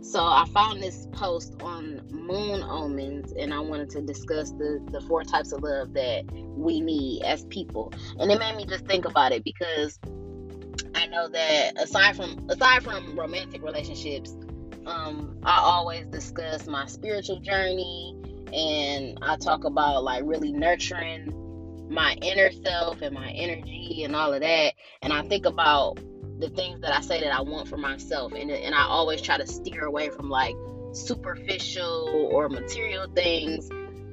So I found this post on moon omens and I wanted to discuss the, the four types of love that we need as people. And it made me just think about it because I know that aside from aside from romantic relationships, um, I always discuss my spiritual journey and I talk about like really nurturing my inner self and my energy and all of that. And I think about the things that I say that I want for myself, and and I always try to steer away from like superficial or material things.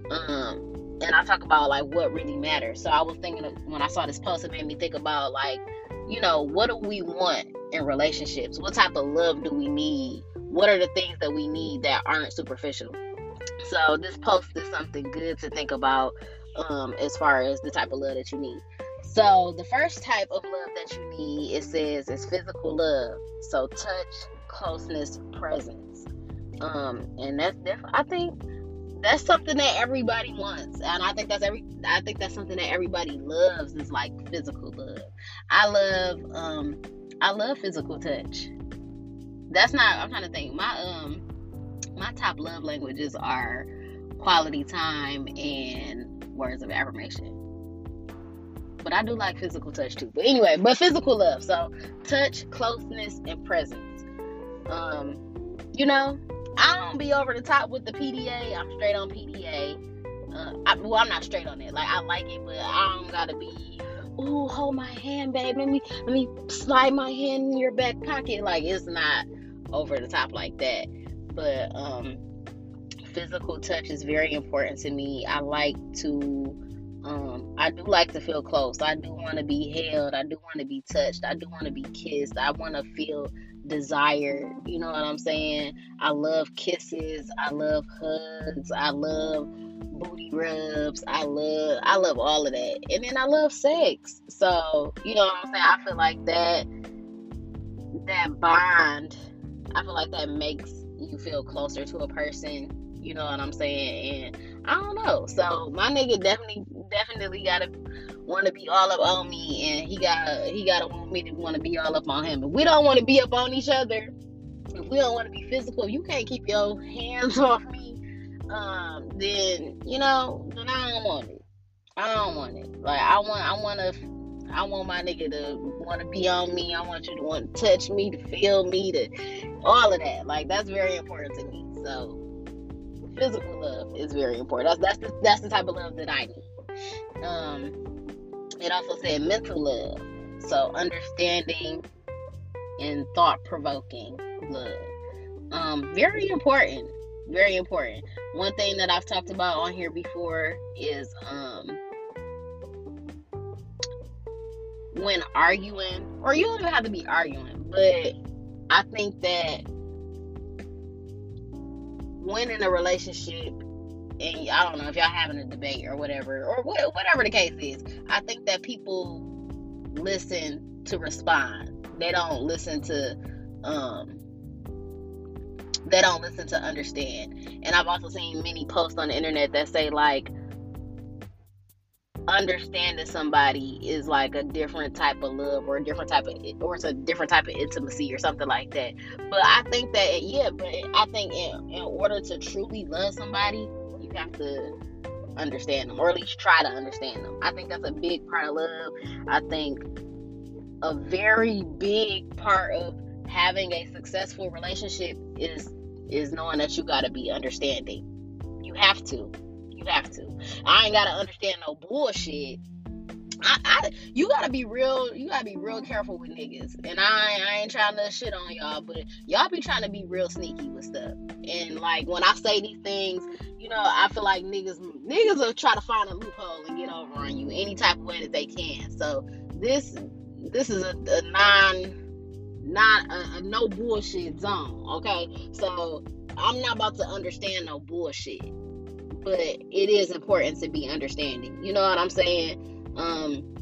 Um, and I talk about like what really matters. So I was thinking of, when I saw this post, it made me think about like, you know, what do we want in relationships? What type of love do we need? What are the things that we need that aren't superficial? So this post is something good to think about um, as far as the type of love that you need. So the first type of love that you need, it says, is physical love. So touch, closeness, presence. Um, and that's definitely, I think that's something that everybody wants, and I think that's every, I think that's something that everybody loves is like physical love. I love, um, I love physical touch. That's not. I'm trying to think. My um, my top love languages are quality time and words of affirmation but I do like physical touch too. But anyway, but physical love. So touch, closeness, and presence. Um, you know, I don't be over the top with the PDA. I'm straight on PDA. Uh, I, well, I'm not straight on it. Like I like it, but I don't gotta be. Ooh, hold my hand, babe. Let me let me slide my hand in your back pocket. Like it's not over the top like that. But um, physical touch is very important to me. I like to um, I do like to feel close. I do want to be held. I do want to be touched. I do want to be kissed. I want to feel desired. You know what I'm saying? I love kisses. I love hugs. I love booty rubs. I love I love all of that. And then I love sex. So, you know what I'm saying? I feel like that that bond, I feel like that makes you feel closer to a person. You know what I'm saying? And I don't know. So my nigga definitely definitely gotta want to be all up on me, and he got he gotta want me to want to be all up on him. If we don't want to be up on each other, if we don't want to be physical, you can't keep your hands off me. Um, then you know, then I don't want it. I don't want it. Like I want, I want to. I want my nigga to want to be on me. I want you to want to touch me, to feel me, to all of that. Like that's very important to me. So physical love is very important. That's that's the, that's the type of love that I need. Um, it also said mental love, so understanding and thought provoking love. Um, very important, very important. One thing that I've talked about on here before is um, when arguing, or you don't even have to be arguing, but I think that when in a relationship and I don't know if y'all having a debate or whatever, or whatever the case is. I think that people listen to respond. They don't listen to, um, they don't listen to understand. And I've also seen many posts on the internet that say like, understanding somebody is like a different type of love or a different type of or it's a different type of intimacy or something like that but i think that yeah but i think in, in order to truly love somebody you have to understand them or at least try to understand them. I think that's a big part of love. I think a very big part of having a successful relationship is is knowing that you got to be understanding. You have to. Have to. I ain't got to understand no bullshit. I, I, you gotta be real. You gotta be real careful with niggas. And I, I ain't trying to shit on y'all, but y'all be trying to be real sneaky with stuff. And like when I say these things, you know, I feel like niggas, niggas will try to find a loophole and get over on you any type of way that they can. So this, this is a, a non, not a, a no bullshit zone. Okay, so I'm not about to understand no bullshit but it is important to be understanding. You know what I'm saying? Um,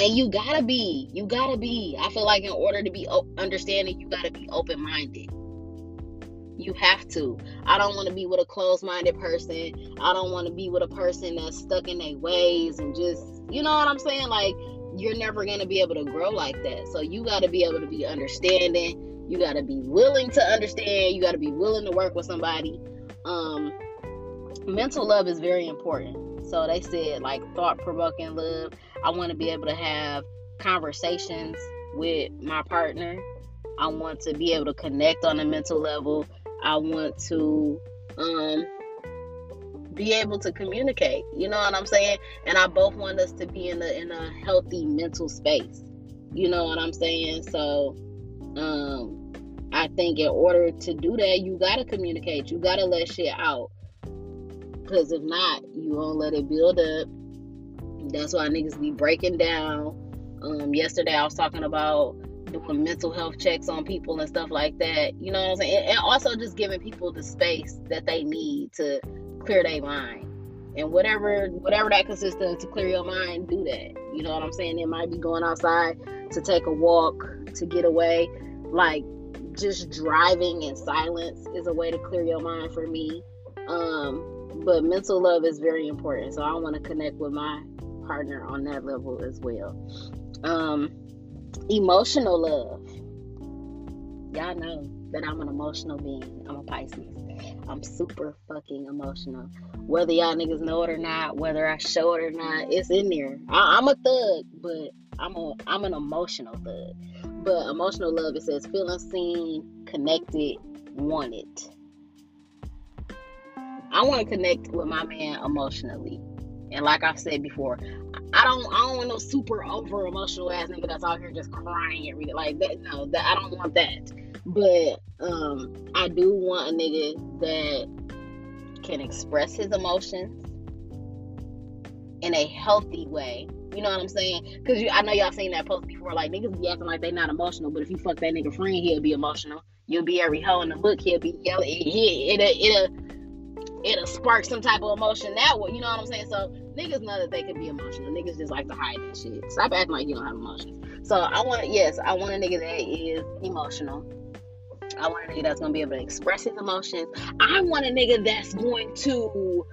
and you gotta be, you gotta be. I feel like in order to be understanding, you gotta be open minded. You have to. I don't want to be with a closed minded person. I don't want to be with a person that's stuck in their ways and just, you know what I'm saying? Like, you're never going to be able to grow like that. So, you got to be able to be understanding. You got to be willing to understand. You got to be willing to work with somebody. Um, mental love is very important. So they said like thought provoking love. I want to be able to have conversations with my partner. I want to be able to connect on a mental level. I want to um be able to communicate. You know what I'm saying? And I both want us to be in a in a healthy mental space. You know what I'm saying? So um I think in order to do that, you gotta communicate. You gotta let shit out. Because if not, you won't let it build up. That's why niggas be breaking down. Um, yesterday I was talking about doing mental health checks on people and stuff like that. You know what I'm saying? And also just giving people the space that they need to clear their mind. And whatever whatever that consists of to clear your mind, do that. You know what I'm saying? It might be going outside to take a walk, to get away. Like just driving in silence is a way to clear your mind for me. Um, but mental love is very important. So I want to connect with my partner on that level as well. Um, emotional love. Y'all know that I'm an emotional being. I'm a Pisces. I'm super fucking emotional. Whether y'all niggas know it or not, whether I show it or not, it's in there. I, am a thug, but I'm a I'm an emotional thug. But emotional love, it says feeling seen, connected, wanted. I want to connect with my man emotionally. And like I've said before, I don't I don't want no super over emotional ass nigga that's out here just crying every day. Like that no, that I don't want that. But um I do want a nigga that can express his emotions in a healthy way. You know what I'm saying? Because I know y'all seen that post before. Like niggas be acting like they not emotional, but if you fuck that nigga friend, he'll be emotional. You'll be every hoe in the book. He'll be yelling. It, it, it, it'll spark some type of emotion that way. You know what I'm saying? So niggas know that they can be emotional. Niggas just like to hide that shit. Stop acting like you don't have emotions. So I want yes, I want a nigga that is emotional. I want a nigga that's gonna be able to express his emotions. I want a nigga that's going to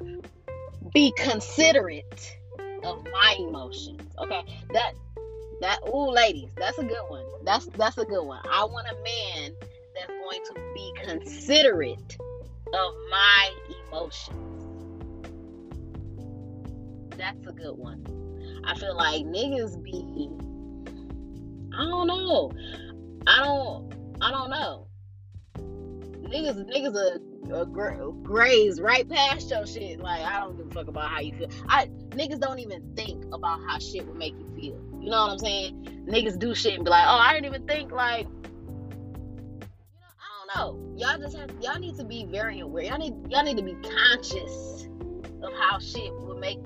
be considerate of my emotions. Okay. That that ooh ladies, that's a good one. That's that's a good one. I want a man that's going to be considerate of my emotions. That's a good one. I feel like niggas be I don't know. I don't I don't know. Niggas niggas are, are gra- graze right past your shit. Like I don't give a fuck about how you feel. I niggas don't even think about how shit would make you feel. You know what I'm saying? Niggas do shit and be like, oh, I didn't even think like know. Y'all just have y'all need to be very aware. Y'all need y'all need to be conscious of how shit will make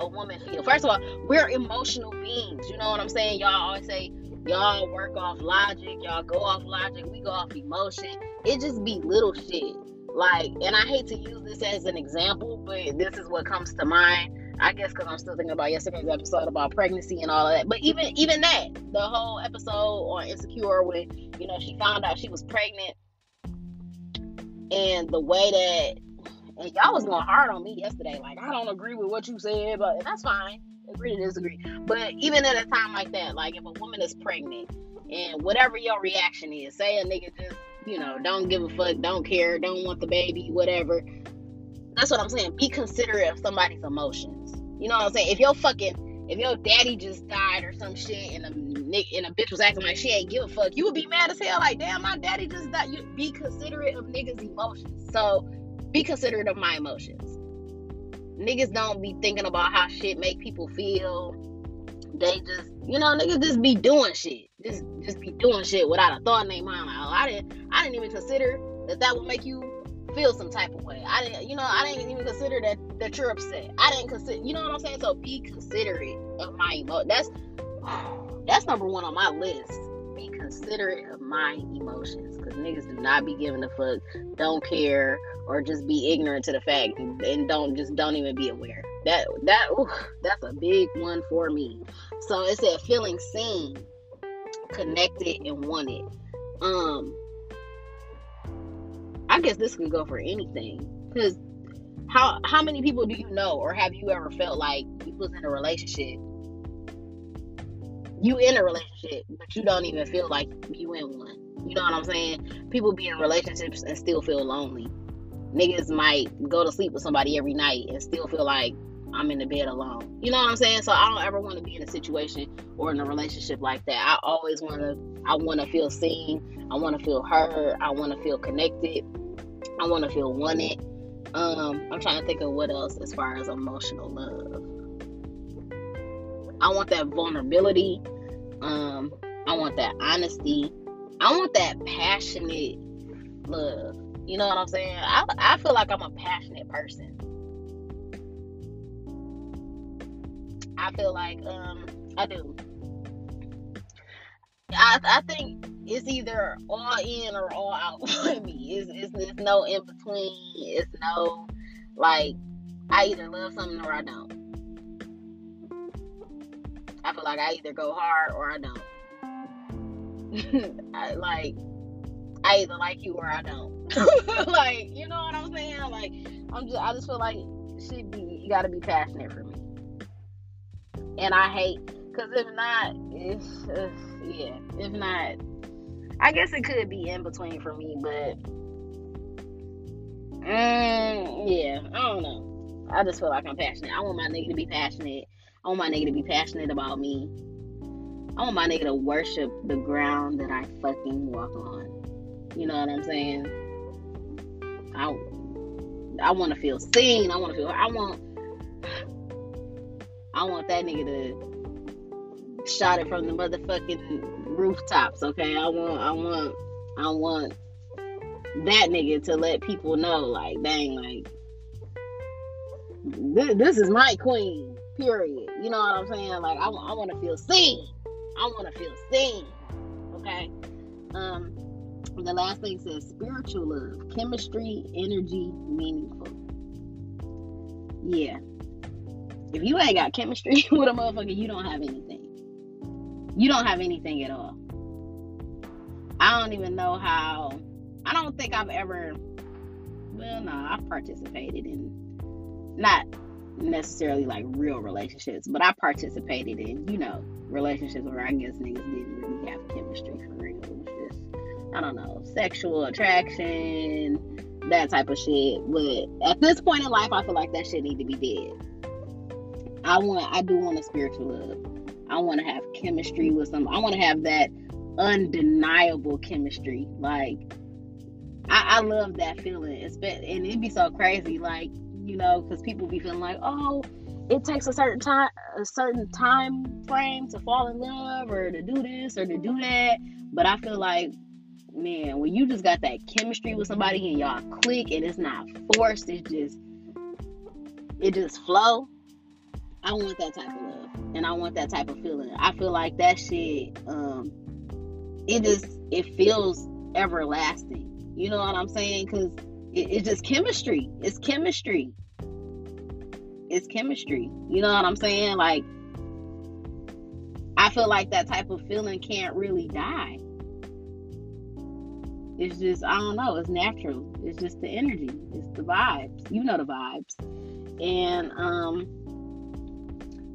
a woman feel. First of all, we're emotional beings. You know what I'm saying? Y'all always say y'all work off logic, y'all go off logic, we go off emotion. It just be little shit. Like, and I hate to use this as an example, but this is what comes to mind. I guess because I'm still thinking about yesterday's episode about pregnancy and all of that. But even even that, the whole episode on Insecure when you know she found out she was pregnant and the way that and y'all was going hard on me yesterday. Like I don't agree with what you said, but that's fine. Agree to disagree. But even at a time like that, like if a woman is pregnant and whatever your reaction is, say a nigga just you know don't give a fuck, don't care, don't want the baby, whatever. That's what I'm saying. Be considerate of somebody's emotions. You know what I'm saying? If your fucking if your daddy just died or some shit and a and a bitch was acting like she ain't give a fuck, you would be mad as hell. Like, damn, my daddy just died. You be considerate of niggas' emotions. So be considerate of my emotions. Niggas don't be thinking about how shit make people feel. they just, you know, niggas just be doing shit. Just just be doing shit without a thought in their mind. Like, oh, I didn't I didn't even consider that that would make you feel some type of way. I didn't, you know, I didn't even consider that that you're upset. I didn't consider, you know what I'm saying? So be considerate of my emotion. That's that's number one on my list. Be considerate of my emotions, because niggas do not be giving a fuck, don't care, or just be ignorant to the fact, and don't just don't even be aware. That that ooh, that's a big one for me. So it said feeling seen, connected, and wanted. Um, I guess this could go for anything. Because how how many people do you know, or have you ever felt like you was in a relationship? You in a relationship, but you don't even feel like you in one. You know what I'm saying? People be in relationships and still feel lonely. Niggas might go to sleep with somebody every night and still feel like I'm in the bed alone. You know what I'm saying? So I don't ever want to be in a situation or in a relationship like that. I always want to I want to feel seen. I want to feel heard. I want to feel connected. I want to feel wanted. Um, I'm trying to think of what else as far as emotional love. I want that vulnerability. Um, I want that honesty. I want that passionate love. You know what I'm saying? I, I feel like I'm a passionate person. I feel like um I do. I, I think it's either all in or all out for me. It's, it's, it's no in between. It's no like I either love something or I don't. I feel like I either go hard or I don't. I, like I either like you or I don't. like you know what I'm saying? Like I'm just I just feel like should be you got to be passionate for me. And I hate because if not, if yeah, if not, I guess it could be in between for me, but mm, yeah, I don't know. I just feel like I'm passionate. I want my nigga to be passionate. I want my nigga to be passionate about me. I want my nigga to worship the ground that I fucking walk on. You know what I'm saying? I I want to feel seen. I want to feel. I want. I want that nigga to shot it from the motherfucking rooftops, okay? I want I want I want that nigga to let people know, like, dang, like this, this is my queen, period. You know what I'm saying? Like I, I want to feel seen. I want to feel seen. Okay. Um, the last thing says spiritual love, chemistry, energy, meaningful. Yeah. If you ain't got chemistry with a motherfucker, you don't have anything you don't have anything at all. I don't even know how. I don't think I've ever. Well, no, I've participated in not necessarily like real relationships, but I participated in, you know, relationships where I guess niggas didn't really have chemistry for real. It was just, I don't know, sexual attraction, that type of shit. But at this point in life, I feel like that shit need to be dead. I want, I do want a spiritual love. I want to have chemistry with some. I want to have that undeniable chemistry. Like I, I love that feeling. It's been, and it'd be so crazy, like you know, because people be feeling like, oh, it takes a certain time, a certain time frame to fall in love or to do this or to do that. But I feel like, man, when you just got that chemistry with somebody and y'all click and it's not forced, it's just, it just flow. I want that type of love, and I want that type of feeling. I feel like that shit, um, it just it feels everlasting. You know what I'm saying? Because it, it's just chemistry. It's chemistry. It's chemistry. You know what I'm saying? Like, I feel like that type of feeling can't really die. It's just I don't know. It's natural. It's just the energy. It's the vibes. You know the vibes, and um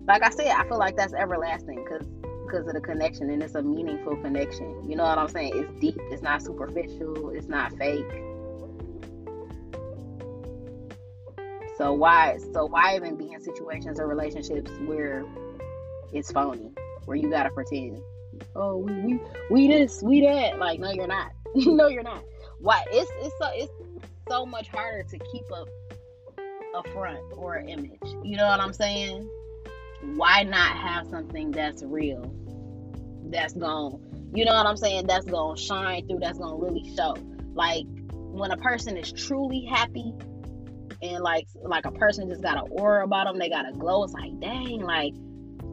like I said, I feel like that's everlasting because because of the connection and it's a meaningful connection. You know what I'm saying? It's deep. It's not superficial. It's not fake. So why so why even be in situations or relationships where it's phony, where you gotta pretend? Oh, we we we this, we that. Like, no, you're not. no, you're not. Why? It's it's so it's so much harder to keep up a front or an image. You know what I'm saying? Why not have something that's real? That's gone. You know what I'm saying? That's gonna shine through. That's gonna really show. Like when a person is truly happy and like like a person just got an aura about them, they got a glow. It's like, dang, like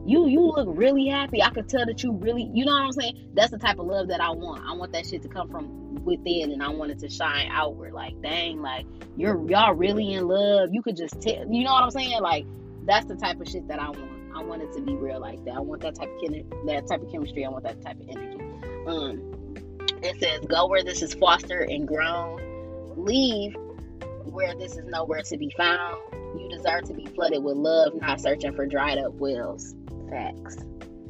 you you look really happy. I could tell that you really, you know what I'm saying? That's the type of love that I want. I want that shit to come from within, and I want it to shine outward. Like, dang, like you're y'all really in love. You could just tell, you know what I'm saying? Like that's the type of shit that I want. I want it to be real like that. I want that type of that type of chemistry. I want that type of energy. Um, it says go where this is fostered and grown. Leave where this is nowhere to be found. You deserve to be flooded with love, not searching for dried up wells. Facts.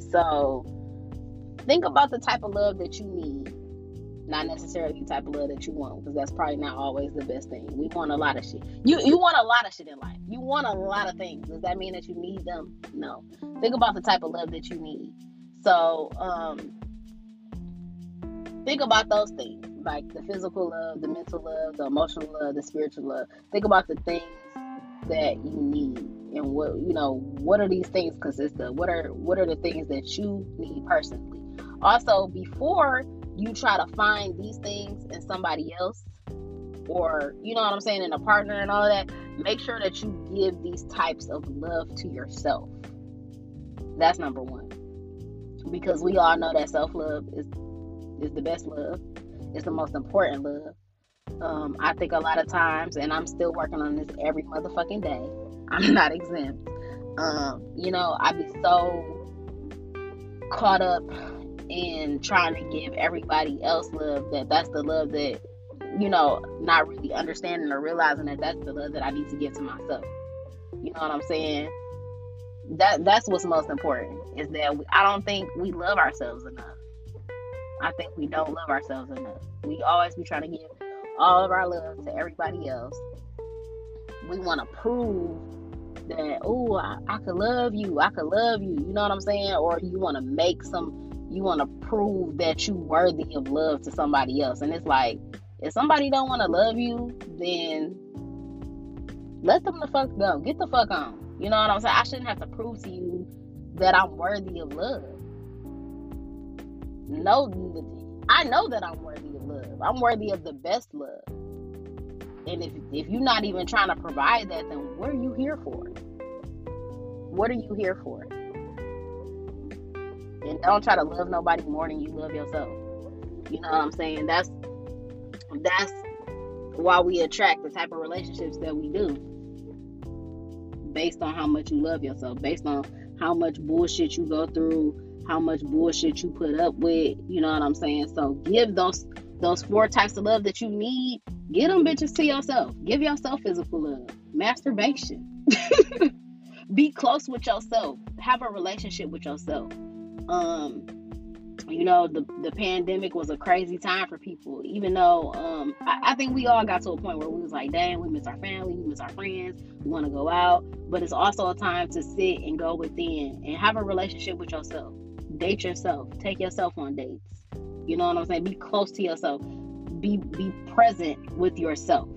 So think about the type of love that you need, not necessarily the type of love that you want, because that's probably not always the best thing. We want a lot of shit. You you want a lot of shit in life. You want a lot of things. Does that mean that you need them? No. Think about the type of love that you need. So um think about those things like the physical love, the mental love, the emotional love, the spiritual love. Think about the things that you need and what you know what are these things consist of what are what are the things that you need personally also before you try to find these things in somebody else or you know what i'm saying in a partner and all that make sure that you give these types of love to yourself that's number one because we all know that self-love is is the best love it's the most important love um, I think a lot of times, and I'm still working on this every motherfucking day. I'm not exempt. Um, you know, I'd be so caught up in trying to give everybody else love that that's the love that you know, not really understanding or realizing that that's the love that I need to give to myself. You know what I'm saying? That that's what's most important is that we, I don't think we love ourselves enough. I think we don't love ourselves enough. We always be trying to give all of our love to everybody else. We want to prove that, oh, I, I could love you. I could love you. You know what I'm saying? Or you want to make some, you want to prove that you're worthy of love to somebody else. And it's like, if somebody don't want to love you, then let them the fuck go. Get the fuck on. You know what I'm saying? I shouldn't have to prove to you that I'm worthy of love. No, I know that I'm worthy of love. I'm worthy of the best love. And if if you're not even trying to provide that, then what are you here for? What are you here for? And don't try to love nobody more than you love yourself. You know what I'm saying? That's that's why we attract the type of relationships that we do. Based on how much you love yourself, based on how much bullshit you go through, how much bullshit you put up with. You know what I'm saying? So give those those four types of love that you need. Get them bitches to yourself. Give yourself physical love. Masturbation. Be close with yourself. Have a relationship with yourself. Um, you know, the the pandemic was a crazy time for people. Even though um, I, I think we all got to a point where we was like, "Dang, we miss our family, we miss our friends, we want to go out." But it's also a time to sit and go within and have a relationship with yourself. Date yourself. Take yourself on dates. You know what i'm saying? Be close to yourself. Be be present with yourself.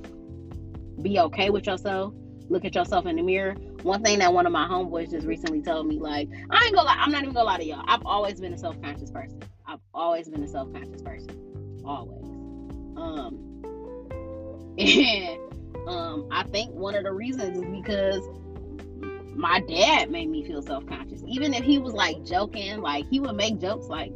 Be okay with yourself. Look at yourself in the mirror one thing that one of my homeboys just recently told me like i ain't gonna lie i'm not even gonna lie to y'all i've always been a self-conscious person i've always been a self-conscious person always um and um i think one of the reasons is because my dad made me feel self conscious. Even if he was like joking, like he would make jokes like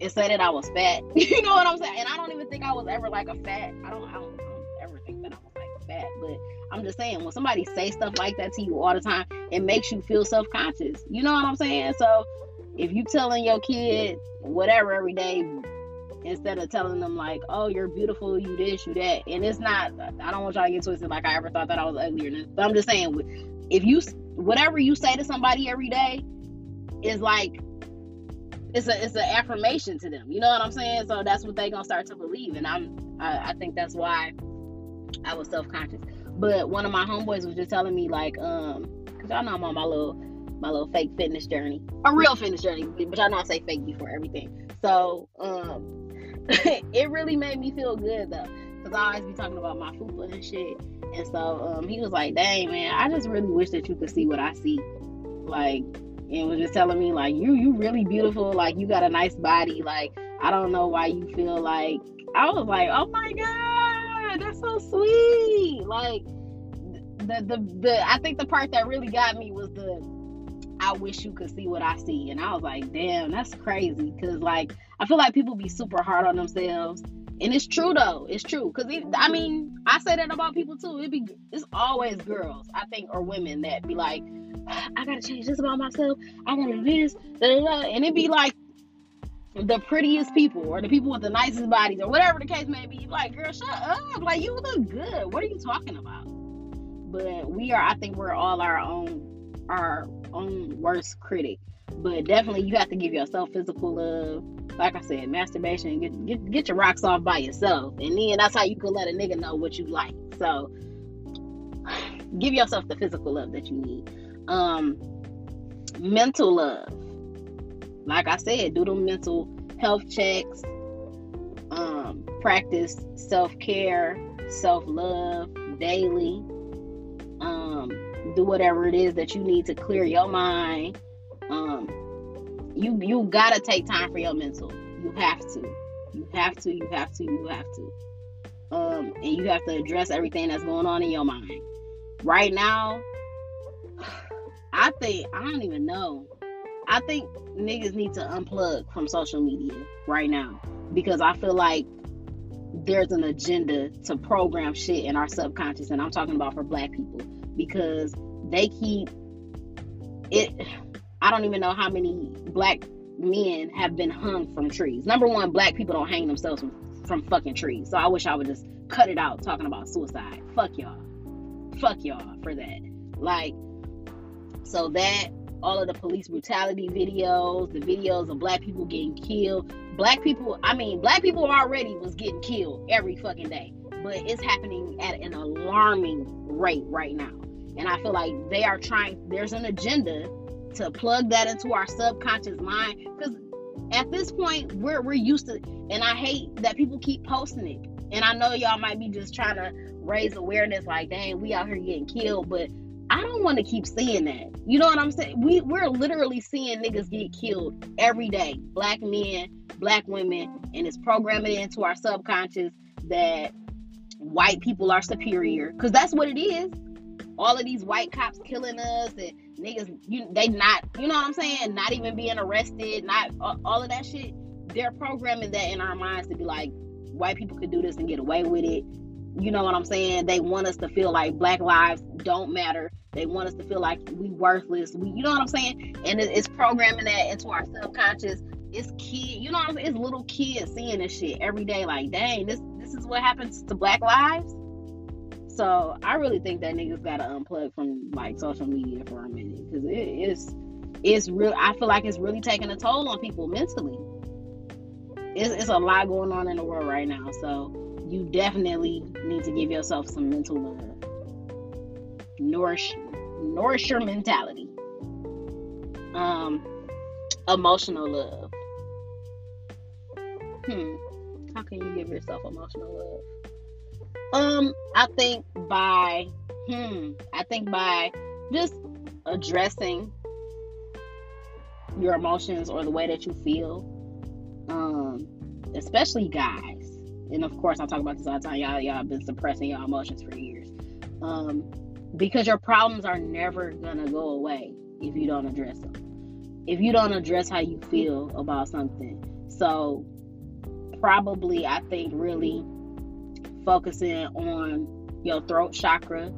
and say that I was fat. you know what I'm saying? And I don't even think I was ever like a fat. I don't, I don't, I don't ever think that I was like fat. But I'm just saying, when somebody say stuff like that to you all the time, it makes you feel self conscious. You know what I'm saying? So if you telling your kid whatever every day instead of telling them like, "Oh, you're beautiful, you this, you that," and it's not. I don't want y'all to get twisted like I ever thought that I was ugly or nothing. But I'm just saying, if you whatever you say to somebody every day is like it's a it's an affirmation to them. You know what I'm saying? So that's what they gonna start to believe, and I'm I, I think that's why I was self conscious. But one of my homeboys was just telling me like, um, cause y'all know I'm on my little my little fake fitness journey, a real fitness journey, but y'all know I say fake before everything. So um, it really made me feel good though, cause I always be talking about my fupa and shit. And so um, he was like, dang, man, I just really wish that you could see what I see. Like, and was just telling me like you you really beautiful, like you got a nice body, like I don't know why you feel like I was like, oh my god, that's so sweet. Like the the the I think the part that really got me was the I wish you could see what I see, and I was like, damn, that's crazy. Cause like I feel like people be super hard on themselves. And it's true though. It's true. Cause it, I mean, I say that about people too. It be it's always girls, I think, or women that be like, I gotta change this about myself. I gotta do this, and it be like the prettiest people or the people with the nicest bodies or whatever the case may be. Like, girl, shut up. Like, you look good. What are you talking about? But we are, I think we're all our own, our own worst critic. But definitely, you have to give yourself physical love. Like I said, masturbation, get, get, get your rocks off by yourself. And then that's how you can let a nigga know what you like. So, give yourself the physical love that you need. Um, mental love like I said, do the mental health checks, um, practice self care, self love daily. Um, do whatever it is that you need to clear your mind. Um, you you gotta take time for your mental. You have to. You have to. You have to. You have to. Um, and you have to address everything that's going on in your mind. Right now, I think I don't even know. I think niggas need to unplug from social media right now because I feel like there's an agenda to program shit in our subconscious, and I'm talking about for black people because they keep it. I don't even know how many black men have been hung from trees. Number one, black people don't hang themselves from, from fucking trees. So I wish I would just cut it out talking about suicide. Fuck y'all. Fuck y'all for that. Like, so that all of the police brutality videos, the videos of black people getting killed. Black people, I mean, black people already was getting killed every fucking day, but it's happening at an alarming rate right now. And I feel like they are trying, there's an agenda to plug that into our subconscious mind because at this point we're we're used to and I hate that people keep posting it. And I know y'all might be just trying to raise awareness like dang we out here getting killed, but I don't want to keep seeing that. You know what I'm saying? We we're literally seeing niggas get killed every day. Black men, black women, and it's programming into our subconscious that white people are superior. Cause that's what it is. All of these white cops killing us and niggas, you they not, you know what I'm saying? Not even being arrested, not all of that shit. They're programming that in our minds to be like, white people could do this and get away with it. You know what I'm saying? They want us to feel like black lives don't matter. They want us to feel like we worthless. We, you know what I'm saying? And it, it's programming that into our subconscious. It's kid, you know what I'm saying? It's little kids seeing this shit every day. Like, dang, this this is what happens to black lives. So I really think that niggas gotta unplug from like social media for a minute because it is it's real. I feel like it's really taking a toll on people mentally. It's, it's a lot going on in the world right now. So you definitely need to give yourself some mental love. Nourish nourish your mentality. Um emotional love. Hmm. How can you give yourself emotional love? Um, I think by hmm, I think by just addressing your emotions or the way that you feel. Um, especially guys and of course I talk about this all the time. Y'all, y'all been suppressing your emotions for years, um, because your problems are never gonna go away if you don't address them. If you don't address how you feel about something, so probably I think really focusing on your throat chakra.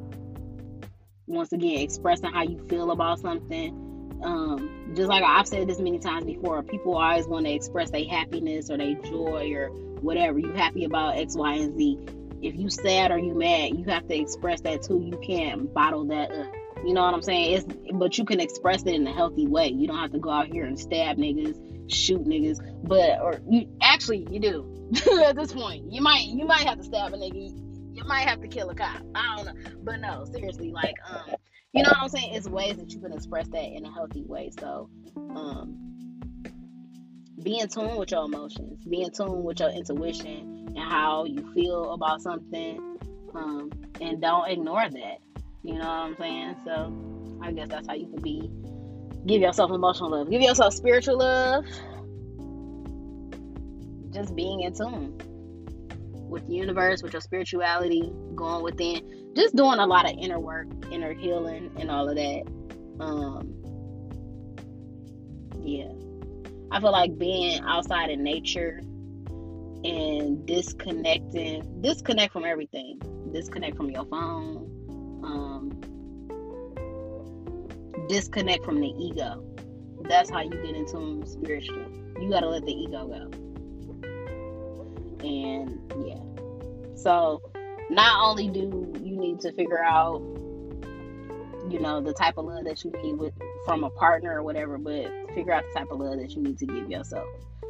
Once again, expressing how you feel about something. Um, just like I've said this many times before, people always want to express their happiness or their joy or whatever you happy about X, Y, and Z. If you sad or you mad, you have to express that too. You can't bottle that up. You know what I'm saying? It's but you can express it in a healthy way. You don't have to go out here and stab niggas, shoot niggas. But or you actually you do at this point. You might you might have to stab a nigga. You might have to kill a cop. I don't know. But no, seriously, like um, you know what I'm saying? It's ways that you can express that in a healthy way. So um be in tune with your emotions, be in tune with your intuition and how you feel about something, um, and don't ignore that. You know what I'm saying? So I guess that's how you can be Give yourself emotional love. Give yourself spiritual love. Just being in tune with the universe, with your spirituality, going within, just doing a lot of inner work, inner healing, and all of that. Um, yeah, I feel like being outside in nature and disconnecting, disconnect from everything, disconnect from your phone, um, disconnect from the ego. That's how you get into spiritually. You gotta let the ego go. And yeah. So not only do you need to figure out, you know, the type of love that you need with from a partner or whatever, but figure out the type of love that you need to give yourself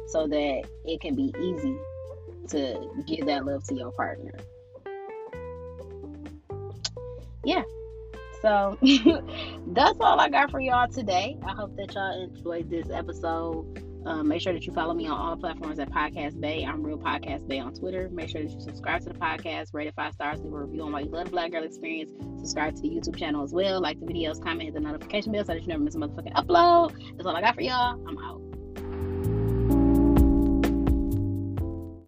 so that it can be easy to give that love to your partner. Yeah. So that's all I got for y'all today. I hope that y'all enjoyed this episode. Um, make sure that you follow me on all platforms at Podcast Bay. I'm Real Podcast Bay on Twitter. Make sure that you subscribe to the podcast, rate it five stars, leave a review on why you love Black Girl Experience. Subscribe to the YouTube channel as well. Like the videos, comment, hit the notification bell so that you never miss a motherfucking upload. That's all I got for y'all. I'm out.